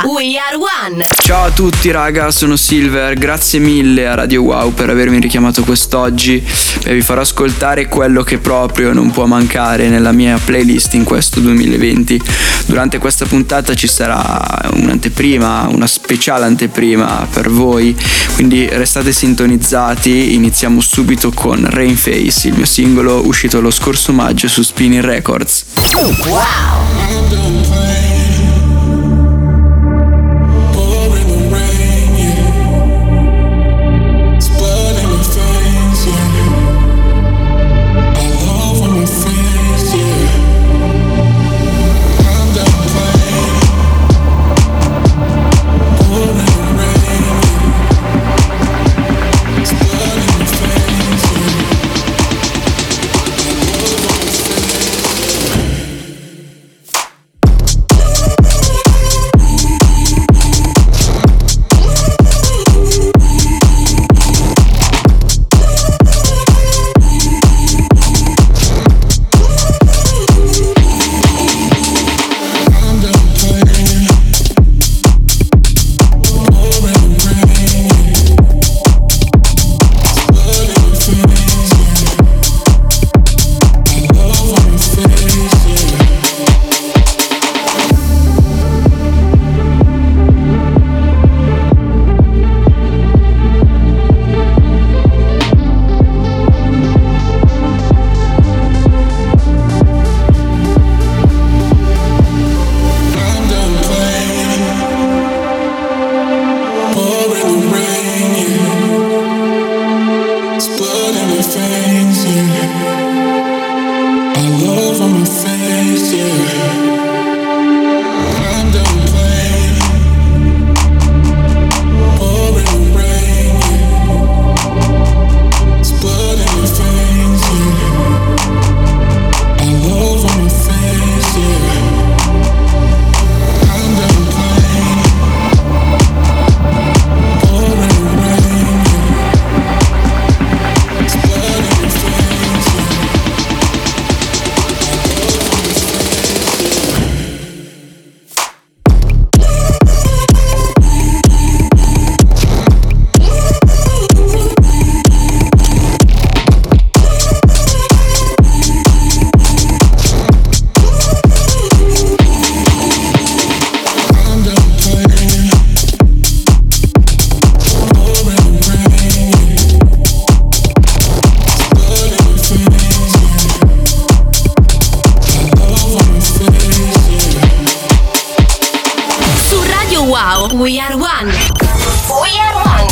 a We Are One. Ciao a tutti raga, sono Silver, grazie mille a Radio Wow per avermi richiamato quest'oggi e vi farò ascoltare quello che proprio non può mancare nella mia playlist in questo 2020. Durante questa puntata ci sarà un'anteprima, una speciale anteprima per voi, quindi restate sintonizzati, iniziamo subito con Rain Face, il mio singolo uscito lo scorso maggio su Spinning Records. Wow! Wow, we are one. We are one.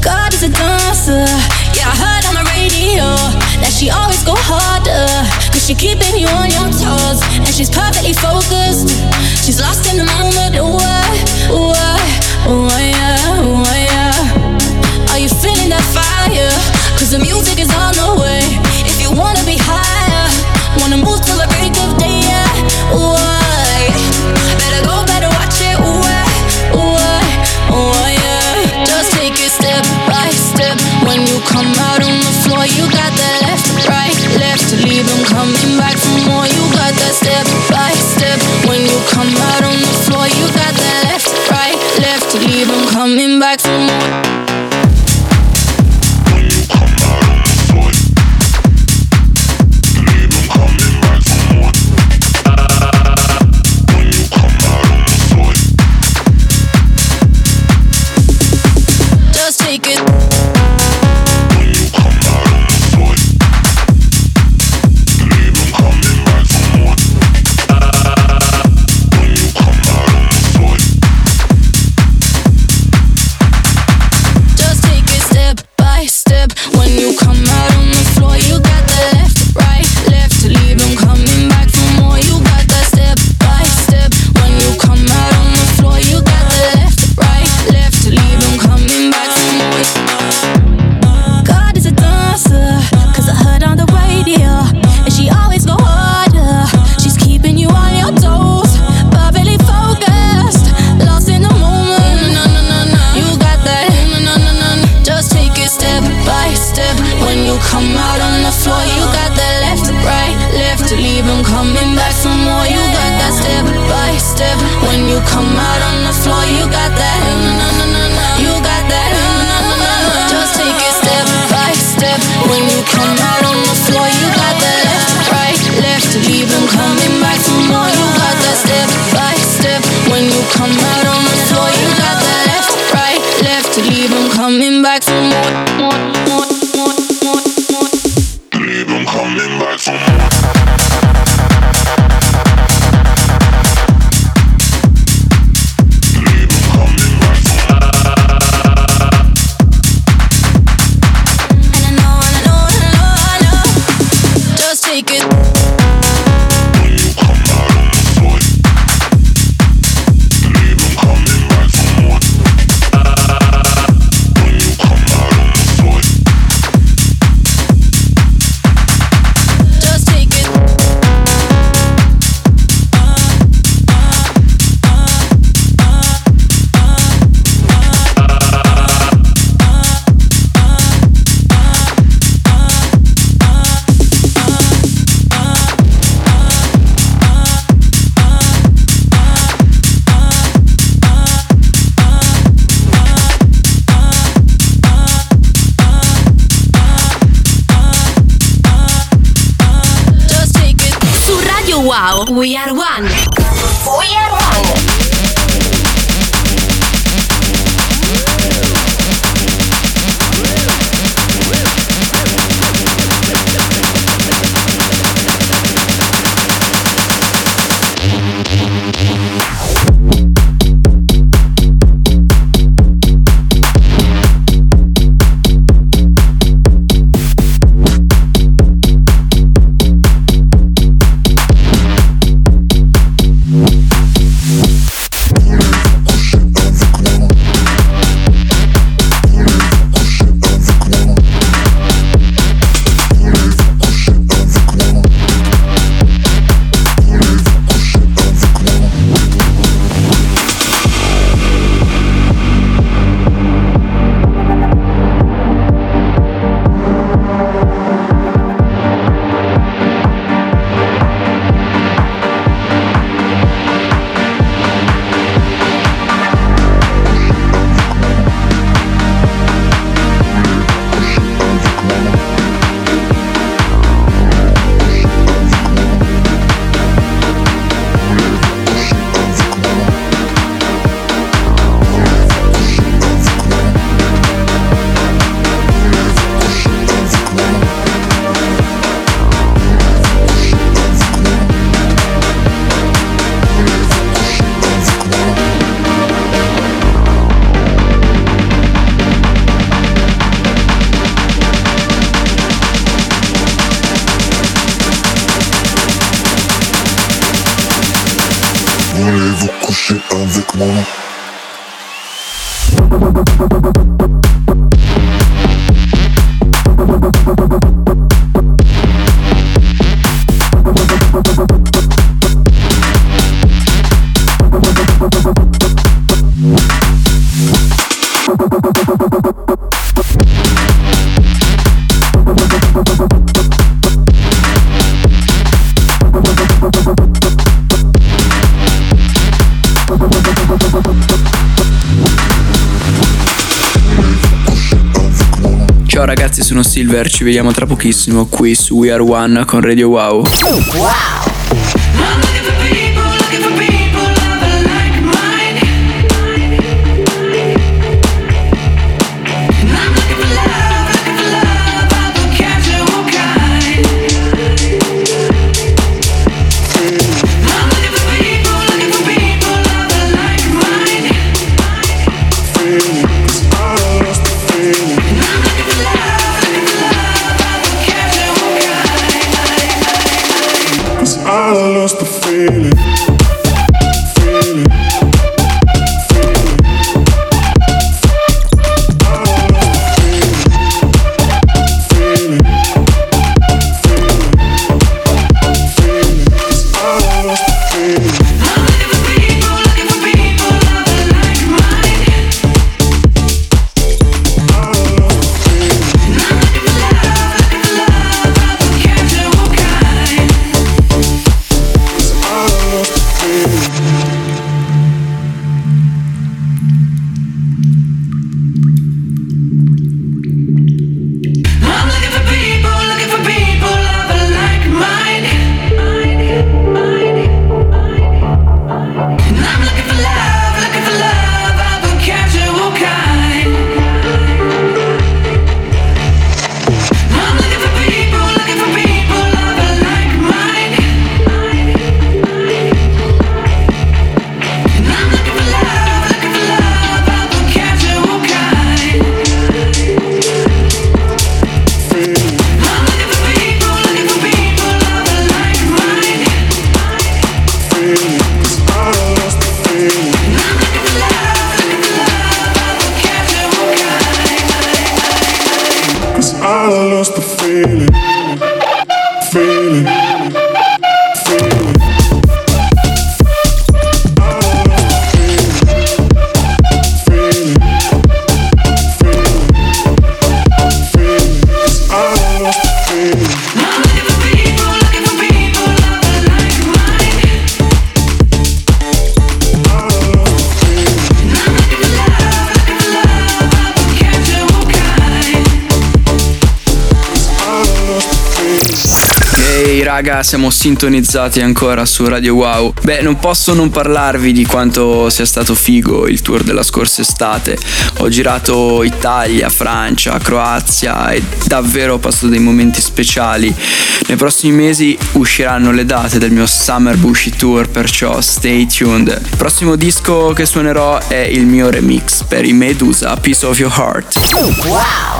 God is a dancer. Yeah, I heard on the radio that she always go harder. Cause she keeping you on your toes. And she's perfectly focused. She's lost in the moment. What? What? What? Yeah, what? I'm coming back for more. Silver, ci vediamo tra pochissimo qui su We Are One con Radio Wow. Wow! Raga, siamo sintonizzati ancora su Radio Wow. Beh, non posso non parlarvi di quanto sia stato figo il tour della scorsa estate. Ho girato Italia, Francia, Croazia e davvero ho passato dei momenti speciali. Nei prossimi mesi usciranno le date del mio Summer Bushy Tour, perciò stay tuned. Il prossimo disco che suonerò è il mio remix per i Medusa, Piece of Your Heart. Wow!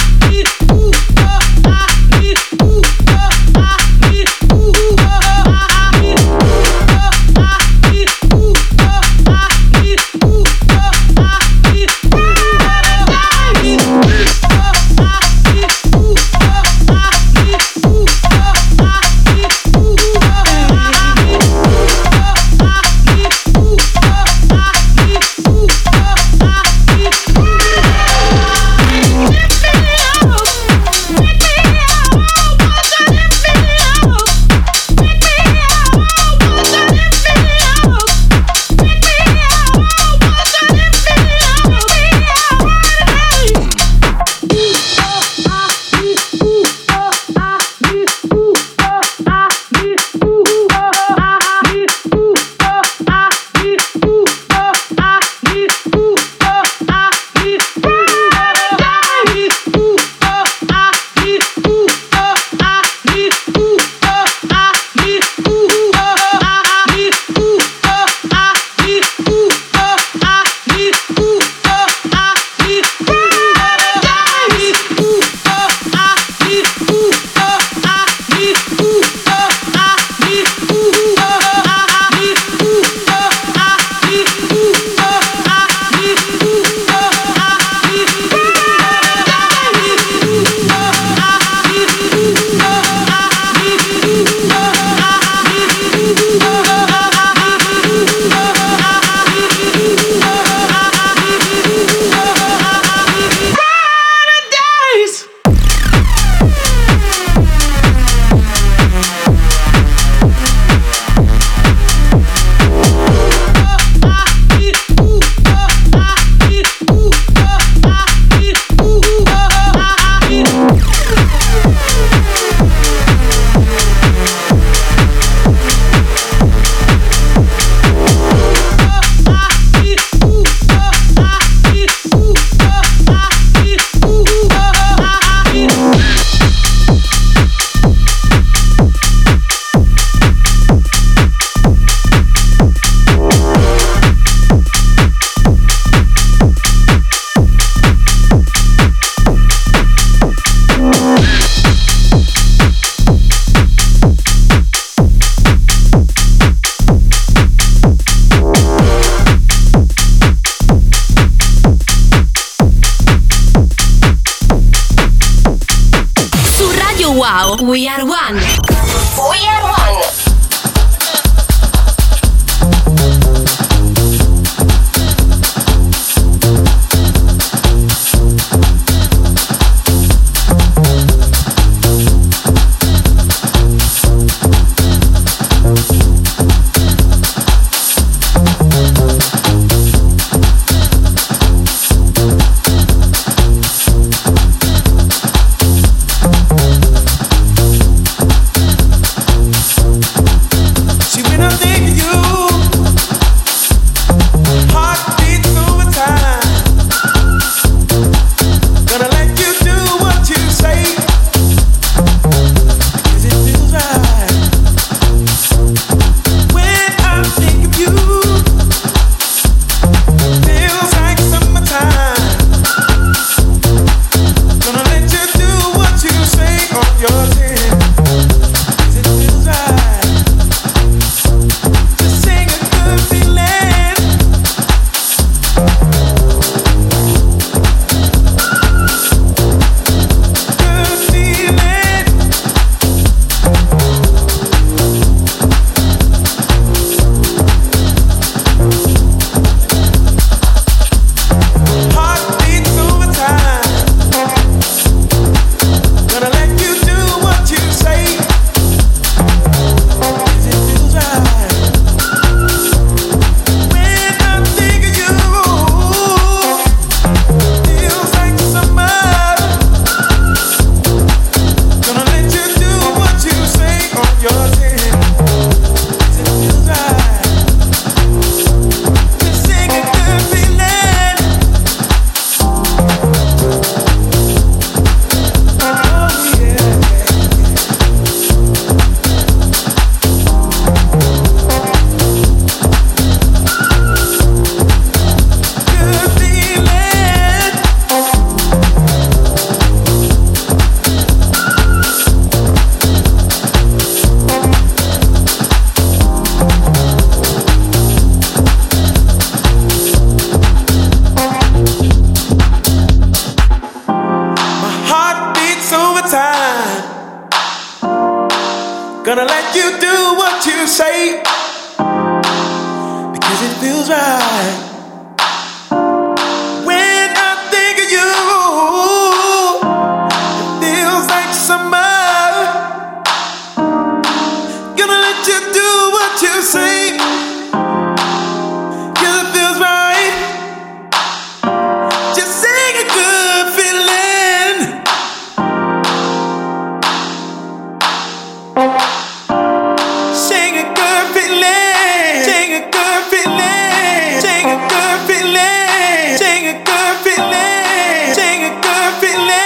completely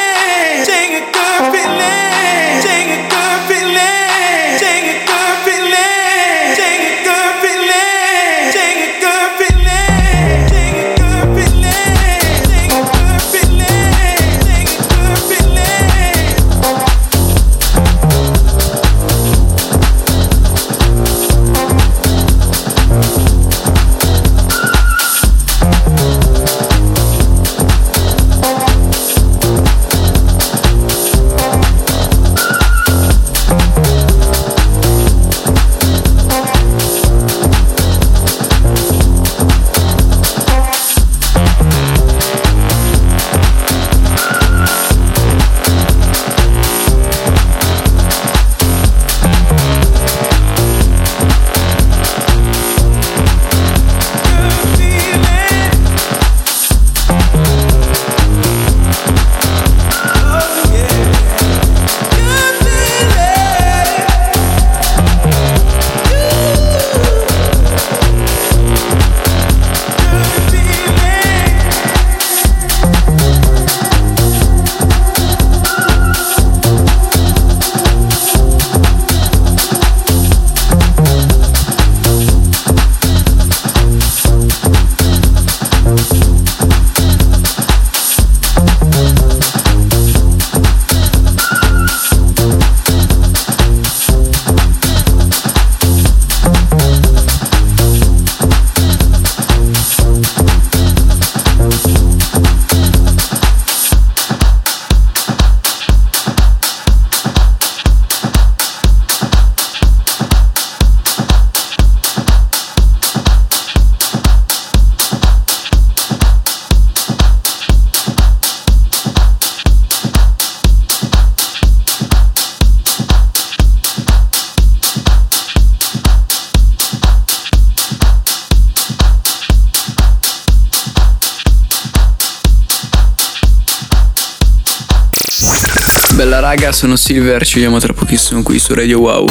sono Silver, ci vediamo tra pochissimo qui su Radio Wow.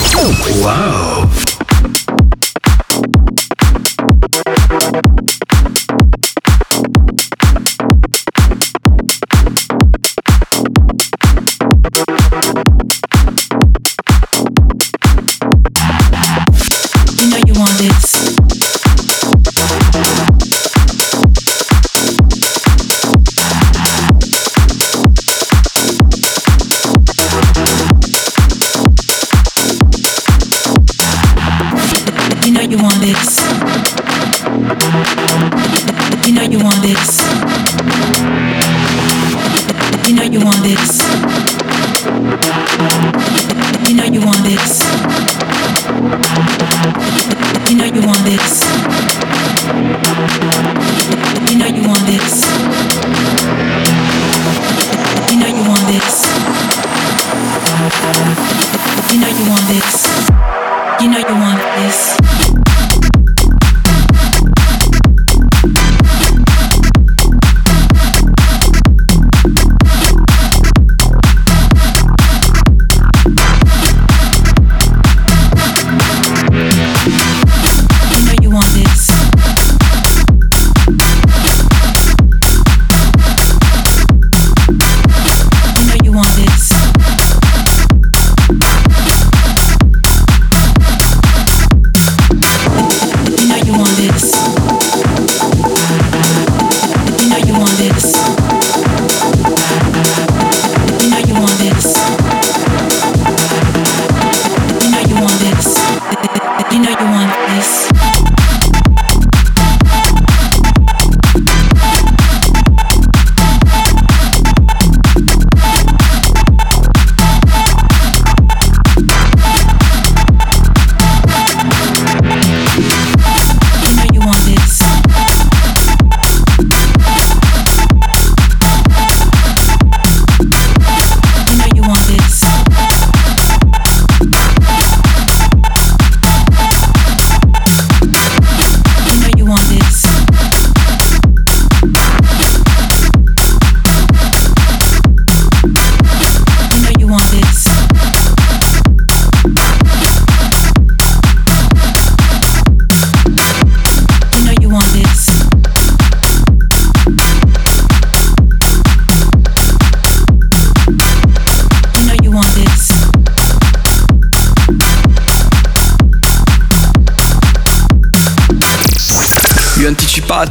Wow. you want this. You know you want this.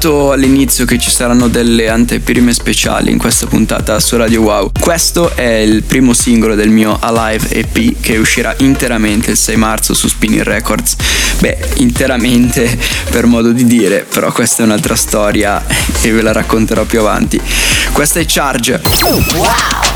Anticipato all'inizio che ci saranno delle anteprime speciali in questa puntata su Radio Wow. Questo è il primo singolo del mio Alive EP che uscirà interamente il 6 marzo su Spinning Records. Beh, interamente per modo di dire, però questa è un'altra storia e ve la racconterò più avanti. Questa è Charge. Wow!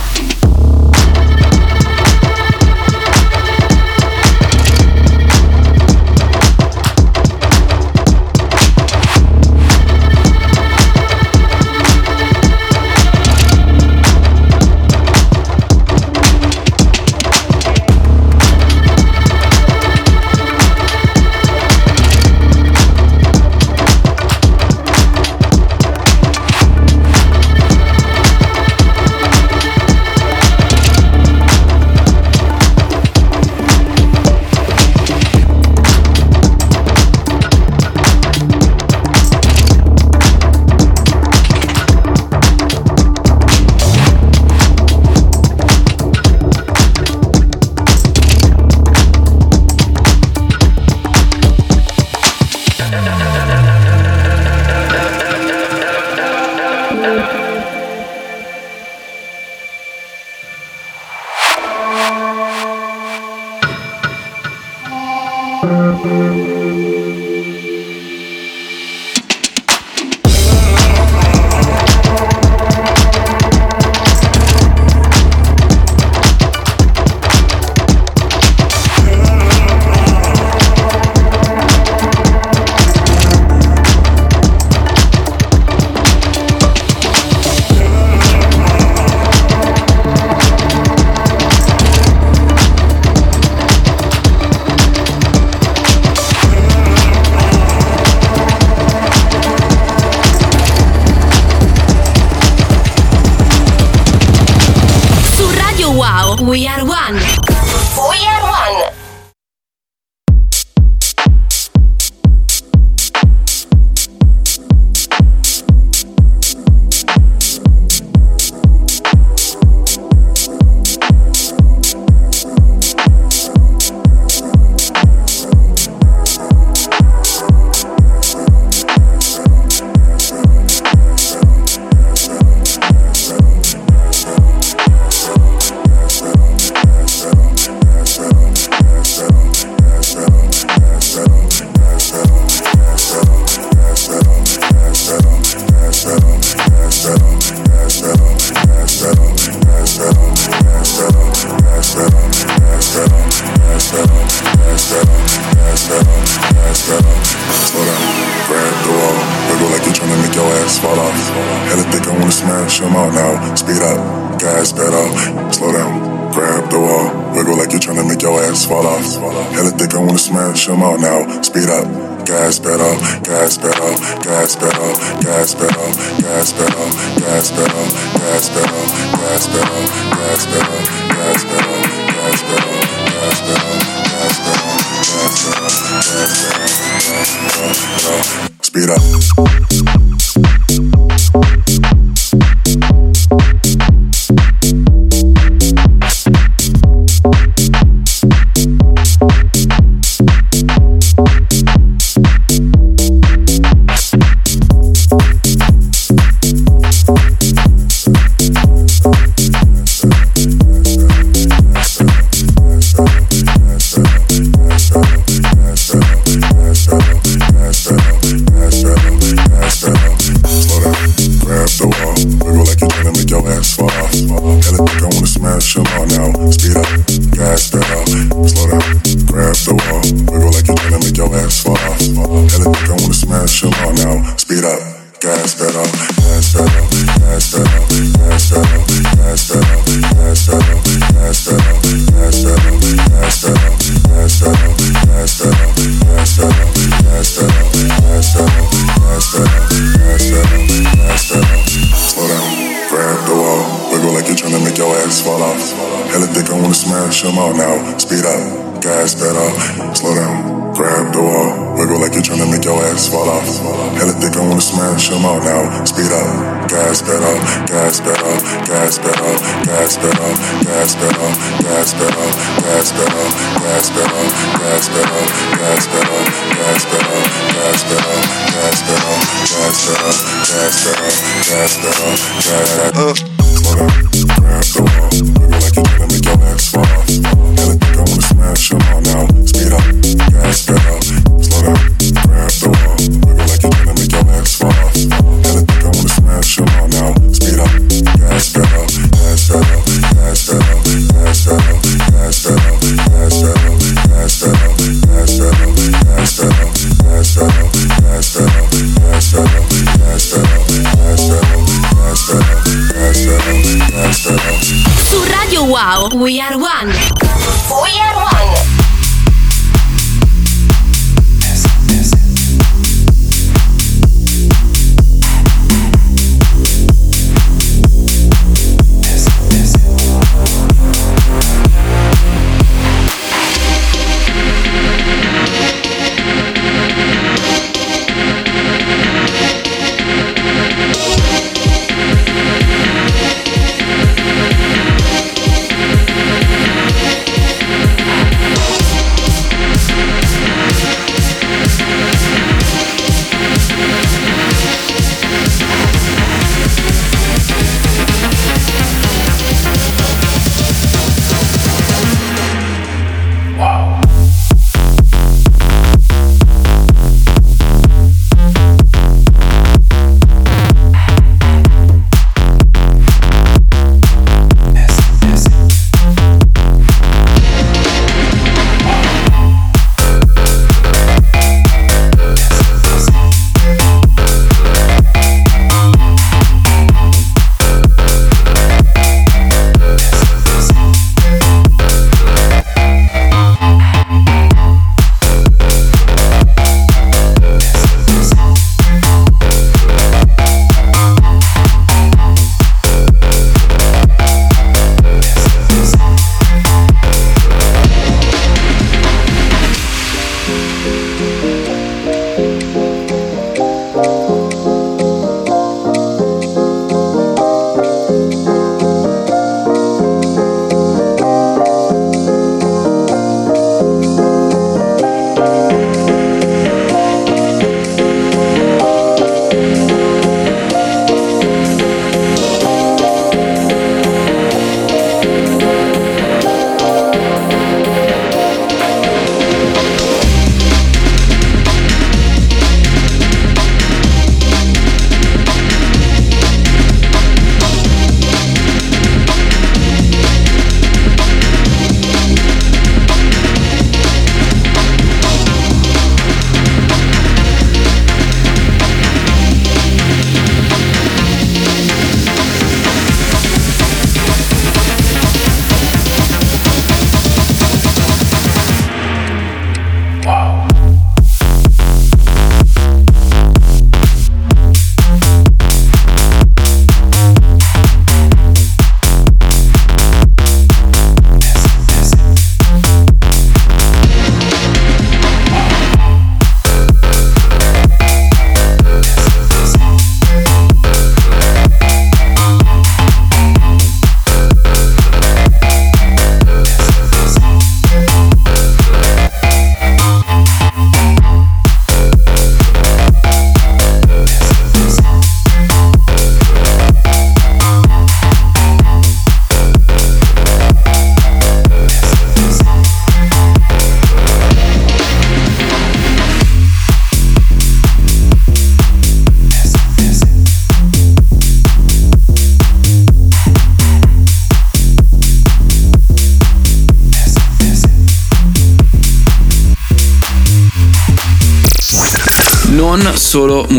We are one.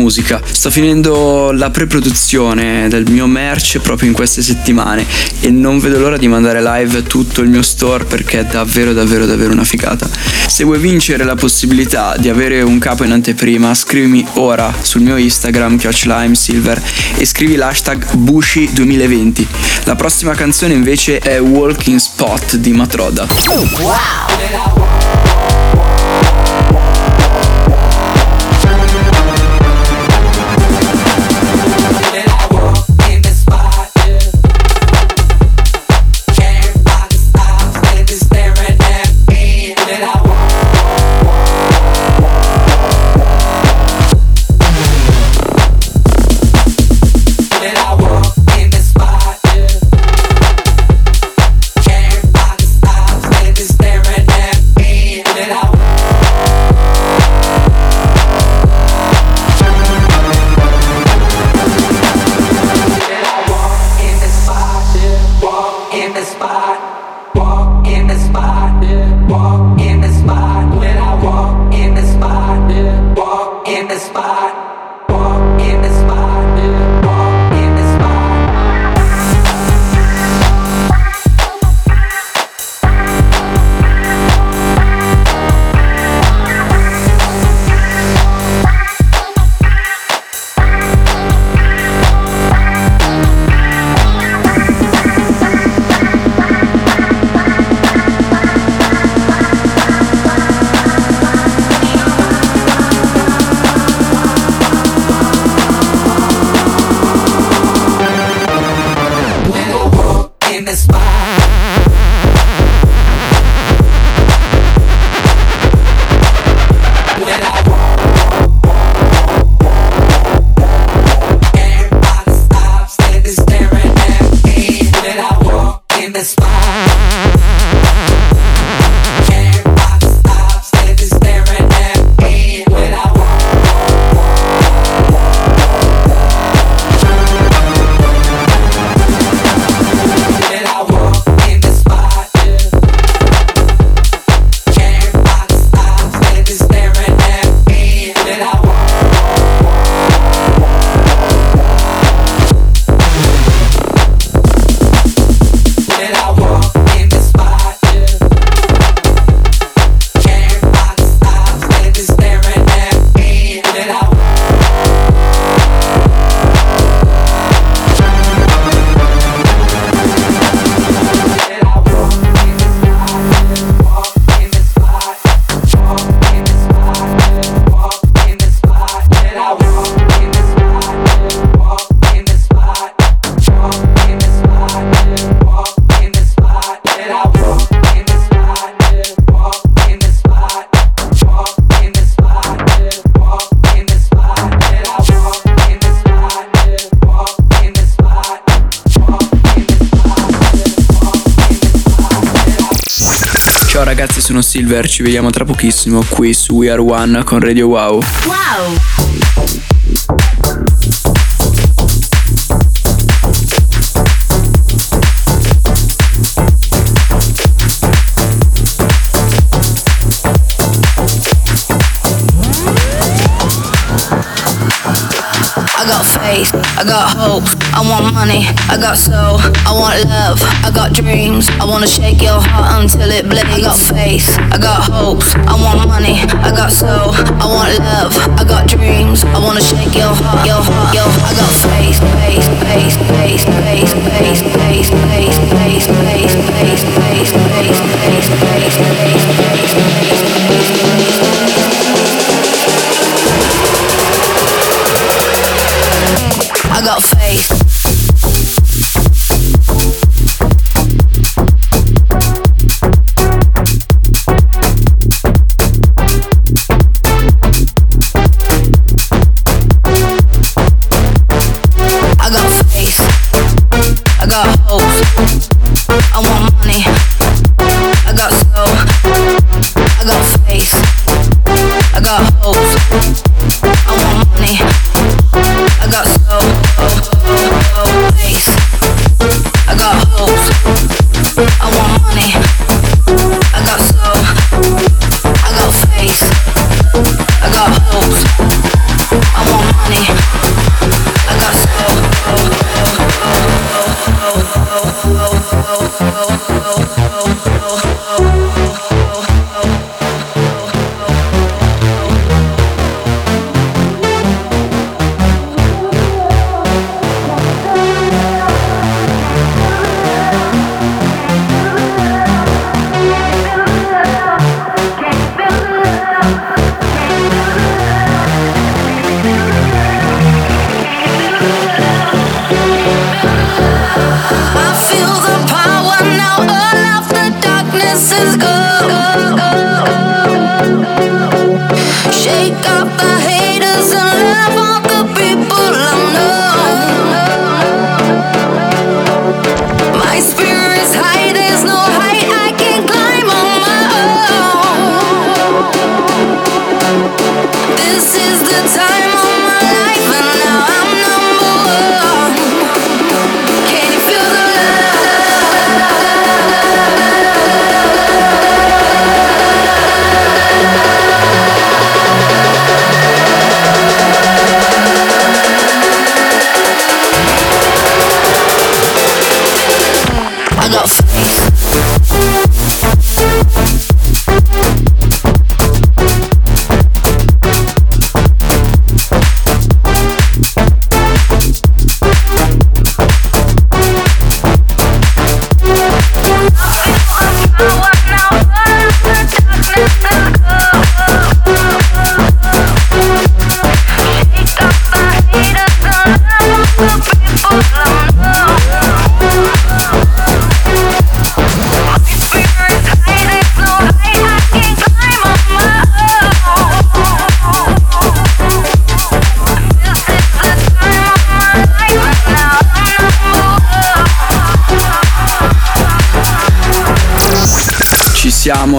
Musica. Sto finendo la pre-produzione del mio merch proprio in queste settimane e non vedo l'ora di mandare live tutto il mio store perché è davvero davvero davvero una figata. Se vuoi vincere la possibilità di avere un capo in anteprima, scrivimi ora sul mio Instagram Silver e scrivi l'hashtag Bushi2020. La prossima canzone invece è Walking Spot di Matroda. Wow! Ci vediamo tra pochissimo qui su We Are One con Radio Wow. Wow! Faith, I got hope, I want money, I got soul, I want love, I got dreams, I wanna shake your heart until it bleeds. I got faith, I got hopes, I want money, I got soul, I want love, I got dreams, I wanna shake your heart, your heart, your heart. I got faith, faith, faith, faith, faith, faith, faith, faith, faith, faith, faith, faith, faith, faith, faith, faith, faith, I got faith.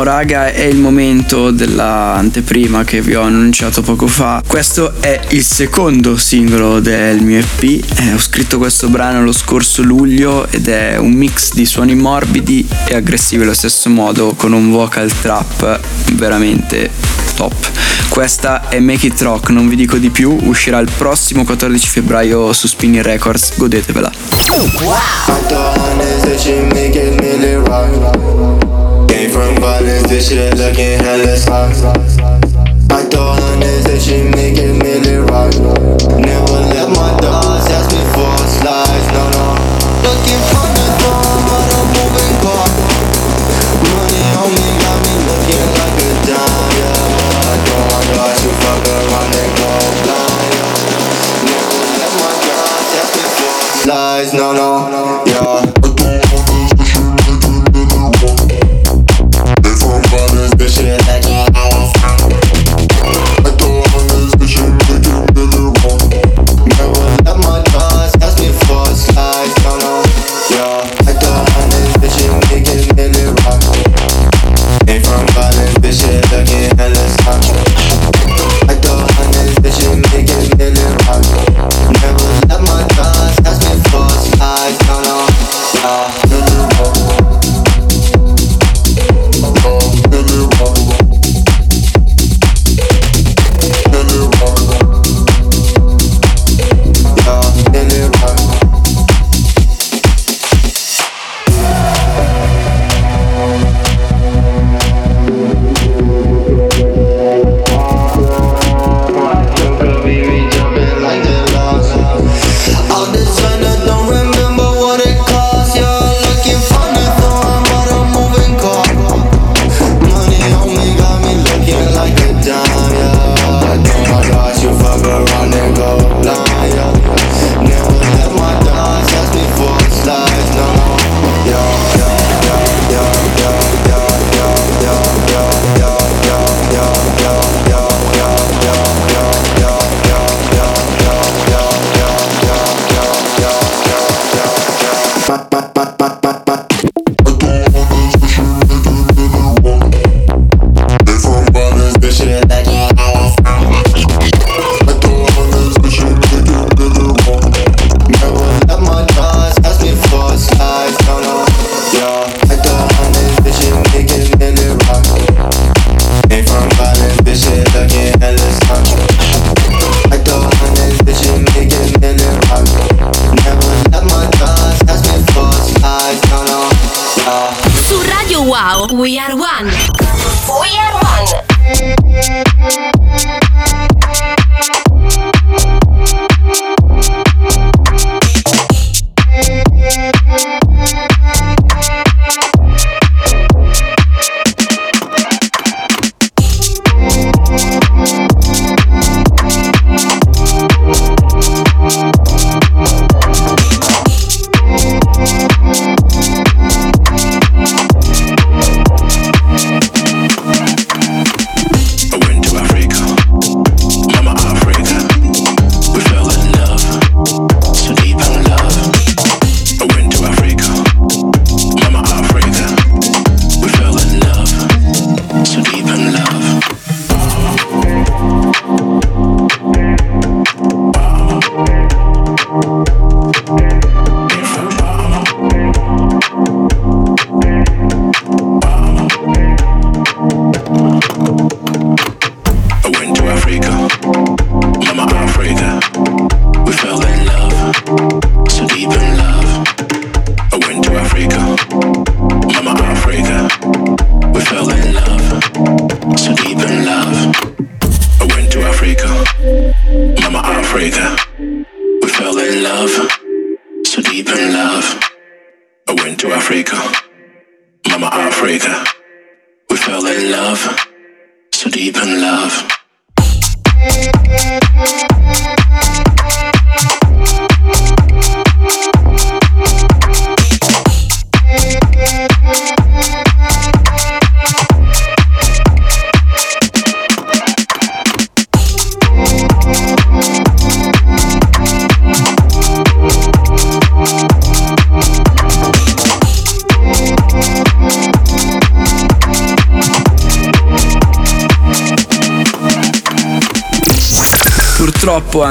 Siamo raga, è il momento dell'anteprima che vi ho annunciato poco fa. Questo è il secondo singolo del mio EP. Eh, ho scritto questo brano lo scorso luglio ed è un mix di suoni morbidi e aggressivi allo stesso modo con un vocal trap veramente top. Questa è Make It Rock, non vi dico di più, uscirà il prossimo 14 febbraio su Spinning Records, godetevela. Wow. From violence, this shit looking hella smart. My darling is that she making me rock. Never let my dogs ask me for slides, no, no. Looking for the door, but I'm moving car. Money on me got me looking like a dime, yeah. I don't want dogs to fuck around and go blind, yeah. Never let my dogs ask me for slides, no, no,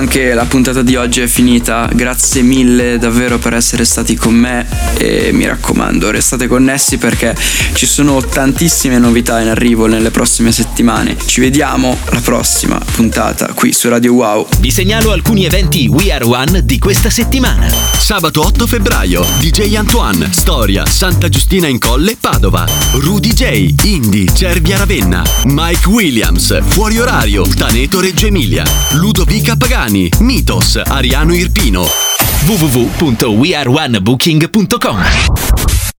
anche la puntata di oggi è finita. Grazie mille davvero per essere stati con me e mi raccomando, restate connessi perché ci sono tantissime novità in arrivo nelle prossime settimane. Ci vediamo alla prossima puntata qui su Radio Wow. Vi segnalo alcuni eventi We Are One di questa settimana. Sabato 8 febbraio, DJ Antoine, Storia, Santa Giustina in Colle, Padova. Rudy J, Indy, Cervia Ravenna. Mike Williams, Fuori Orario, Taneto Reggio Emilia. Ludovica Pagani, Mitos, Ariano Irpino. www.weareonebooking.com